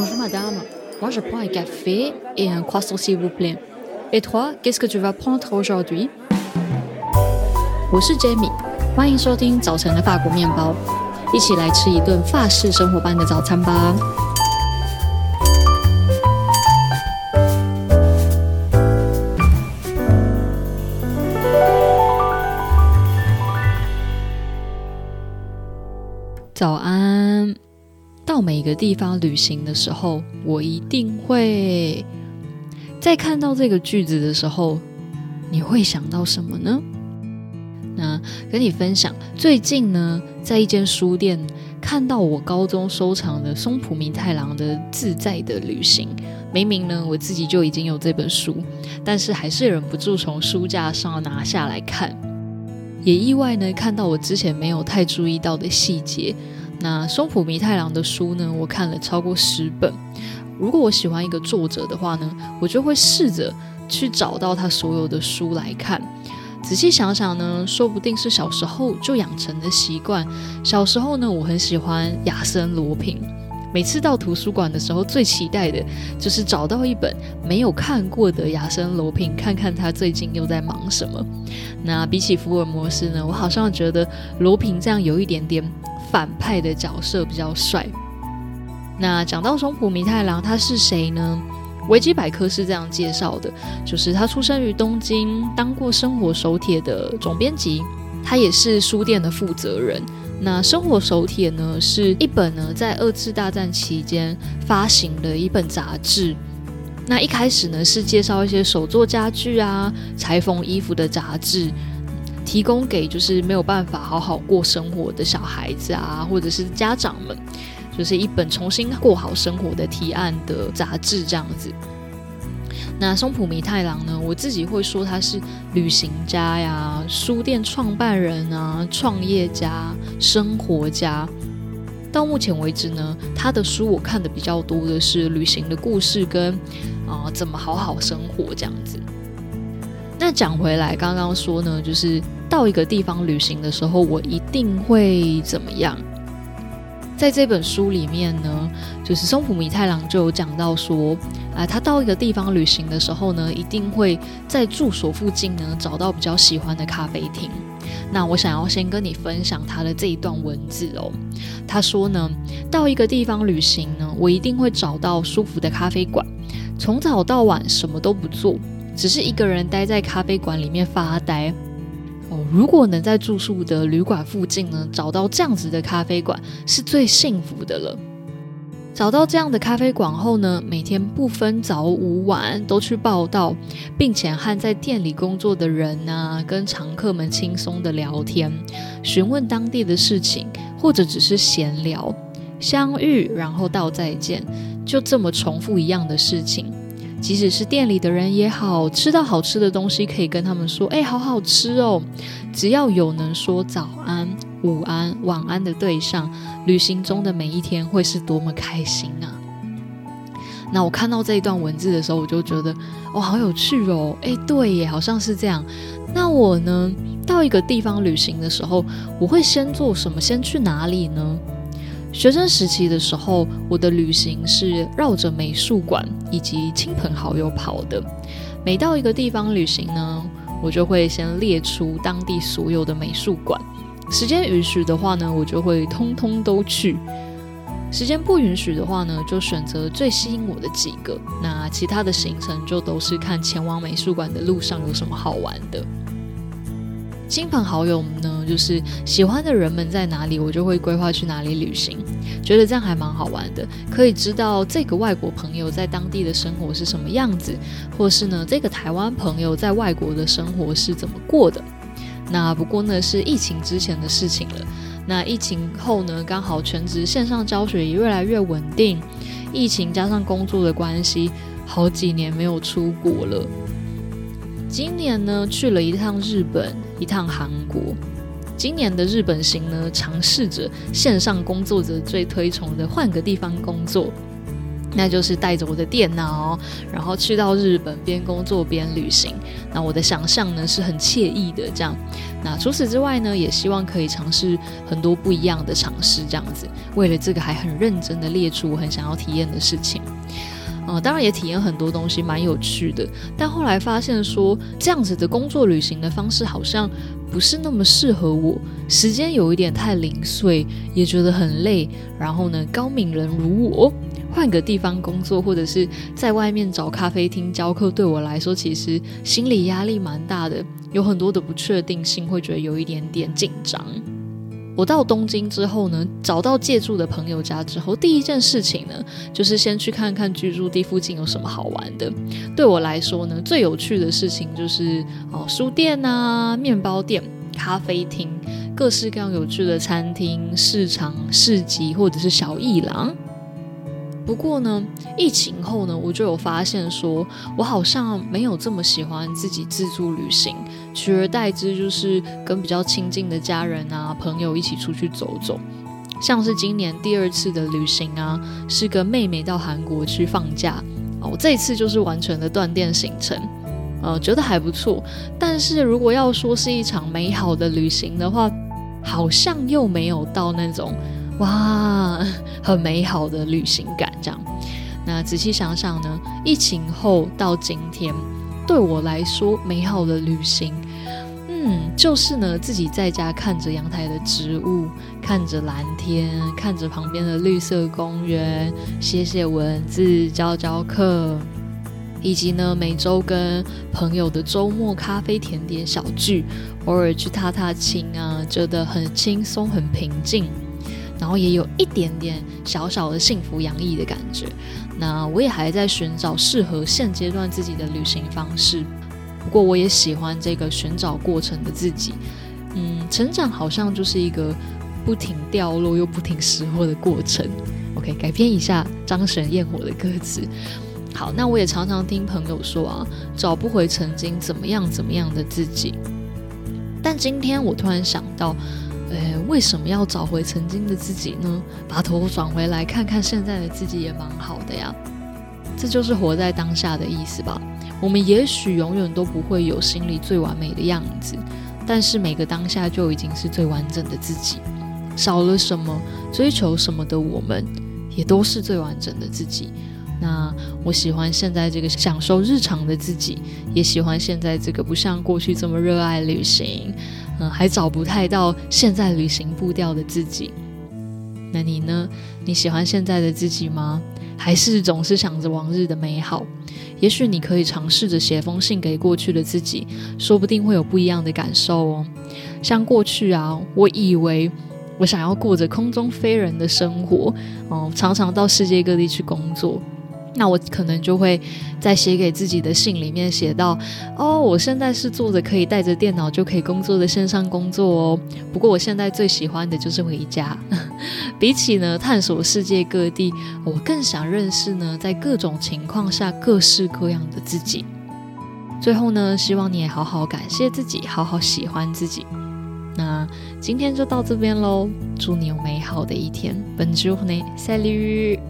Bonjour madame, moi je prends un café et un croissant s'il vous plaît. Et toi, qu'est-ce que tu vas prendre aujourd'hui? 我是 Jamie，欢迎收听早晨的法国面包，一起来吃一顿法式生活般的早餐吧。早安！到每个地方旅行的时候，我一定会在看到这个句子的时候，你会想到什么呢？那跟你分享，最近呢，在一间书店看到我高中收藏的松浦弥太郎的《自在的旅行》。明明呢，我自己就已经有这本书，但是还是忍不住从书架上拿下来看。也意外呢，看到我之前没有太注意到的细节。那松浦弥太郎的书呢，我看了超过十本。如果我喜欢一个作者的话呢，我就会试着去找到他所有的书来看。仔细想想呢，说不定是小时候就养成的习惯。小时候呢，我很喜欢亚森罗平。每次到图书馆的时候，最期待的就是找到一本没有看过的亚森罗平，看看他最近又在忙什么。那比起福尔摩斯呢，我好像觉得罗平这样有一点点反派的角色比较帅。那讲到松浦弥太郎，他是谁呢？维基百科是这样介绍的，就是他出生于东京，当过《生活手帖》的总编辑，他也是书店的负责人。那《生活手帖》呢，是一本呢在二次大战期间发行的一本杂志。那一开始呢是介绍一些手作家具啊、裁缝衣服的杂志，提供给就是没有办法好好过生活的小孩子啊，或者是家长们，就是一本重新过好生活的提案的杂志这样子。那松浦弥太郎呢？我自己会说他是旅行家呀，书店创办人啊，创业家，生活家。到目前为止呢，他的书我看的比较多的是旅行的故事跟啊、怎么好好生活这样子。那讲回来，刚刚说呢，就是到一个地方旅行的时候，我一定会怎么样？在这本书里面呢，就是松浦弥太郎就有讲到说，啊，他到一个地方旅行的时候呢，一定会在住所附近呢找到比较喜欢的咖啡厅。那我想要先跟你分享他的这一段文字哦。他说呢，到一个地方旅行呢，我一定会找到舒服的咖啡馆，从早到晚什么都不做，只是一个人待在咖啡馆里面发呆。哦，如果能在住宿的旅馆附近呢，找到这样子的咖啡馆，是最幸福的了。找到这样的咖啡馆后呢，每天不分早午晚都去报到，并且和在店里工作的人啊，跟常客们轻松的聊天，询问当地的事情，或者只是闲聊，相遇然后道再见，就这么重复一样的事情。即使是店里的人也好，吃到好吃的东西可以跟他们说：“哎，好好吃哦！”只要有能说早安、午安、晚安的对象，旅行中的每一天会是多么开心啊！那我看到这一段文字的时候，我就觉得哦，好有趣哦！哎，对耶，好像是这样。那我呢，到一个地方旅行的时候，我会先做什么？先去哪里呢？学生时期的时候，我的旅行是绕着美术馆以及亲朋好友跑的。每到一个地方旅行呢，我就会先列出当地所有的美术馆。时间允许的话呢，我就会通通都去；时间不允许的话呢，就选择最吸引我的几个。那其他的行程就都是看前往美术馆的路上有什么好玩的。亲朋好友们呢，就是喜欢的人们在哪里，我就会规划去哪里旅行，觉得这样还蛮好玩的，可以知道这个外国朋友在当地的生活是什么样子，或是呢，这个台湾朋友在外国的生活是怎么过的。那不过呢，是疫情之前的事情了。那疫情后呢，刚好全职线上教学也越来越稳定，疫情加上工作的关系，好几年没有出国了。今年呢，去了一趟日本，一趟韩国。今年的日本行呢，尝试着线上工作者最推崇的换个地方工作。那就是带着我的电脑，然后去到日本边工作边旅行。那我的想象呢是很惬意的这样。那除此之外呢，也希望可以尝试很多不一样的尝试，这样子。为了这个，还很认真的列出我很想要体验的事情。呃，当然也体验很多东西，蛮有趣的。但后来发现说，这样子的工作旅行的方式好像不是那么适合我，时间有一点太零碎，也觉得很累。然后呢，高敏人如我。换个地方工作，或者是在外面找咖啡厅教课，对我来说其实心理压力蛮大的，有很多的不确定性，会觉得有一点点紧张。我到东京之后呢，找到借住的朋友家之后，第一件事情呢，就是先去看看居住地附近有什么好玩的。对我来说呢，最有趣的事情就是哦，书店啊、面包店、咖啡厅、各式各样有趣的餐厅、市场、市集或者是小艺廊。不过呢，疫情后呢，我就有发现说，我好像没有这么喜欢自己自助旅行，取而代之就是跟比较亲近的家人啊、朋友一起出去走走。像是今年第二次的旅行啊，是跟妹妹到韩国去放假哦，这次就是完全的断电行程，呃，觉得还不错。但是如果要说是一场美好的旅行的话，好像又没有到那种。哇，很美好的旅行感，这样。那仔细想想呢，疫情后到今天，对我来说，美好的旅行，嗯，就是呢，自己在家看着阳台的植物，看着蓝天，看着旁边的绿色公园，写写文字，教教课，以及呢，每周跟朋友的周末咖啡甜点小聚，偶尔去踏踏青啊，觉得很轻松，很平静。然后也有一点点小小的幸福洋溢的感觉。那我也还在寻找适合现阶段自己的旅行方式。不过我也喜欢这个寻找过程的自己。嗯，成长好像就是一个不停掉落又不停拾获的过程。OK，改编一下张悬焰火的歌词。好，那我也常常听朋友说啊，找不回曾经怎么样怎么样的自己。但今天我突然想到。诶，为什么要找回曾经的自己呢？把头转回来看看现在的自己也蛮好的呀。这就是活在当下的意思吧。我们也许永远都不会有心里最完美的样子，但是每个当下就已经是最完整的自己。少了什么，追求什么的我们，也都是最完整的自己。那我喜欢现在这个享受日常的自己，也喜欢现在这个不像过去这么热爱旅行，嗯，还找不太到现在旅行步调的自己。那你呢？你喜欢现在的自己吗？还是总是想着往日的美好？也许你可以尝试着写封信给过去的自己，说不定会有不一样的感受哦。像过去啊，我以为我想要过着空中飞人的生活，哦，常常到世界各地去工作。那我可能就会在写给自己的信里面写到，哦，我现在是做着可以带着电脑就可以工作的线上工作哦。不过我现在最喜欢的就是回家，比起呢探索世界各地，我更想认识呢在各种情况下各式各样的自己。最后呢，希望你也好好感谢自己，好好喜欢自己。那今天就到这边喽，祝你有美好的一天。Bonne journée，salut。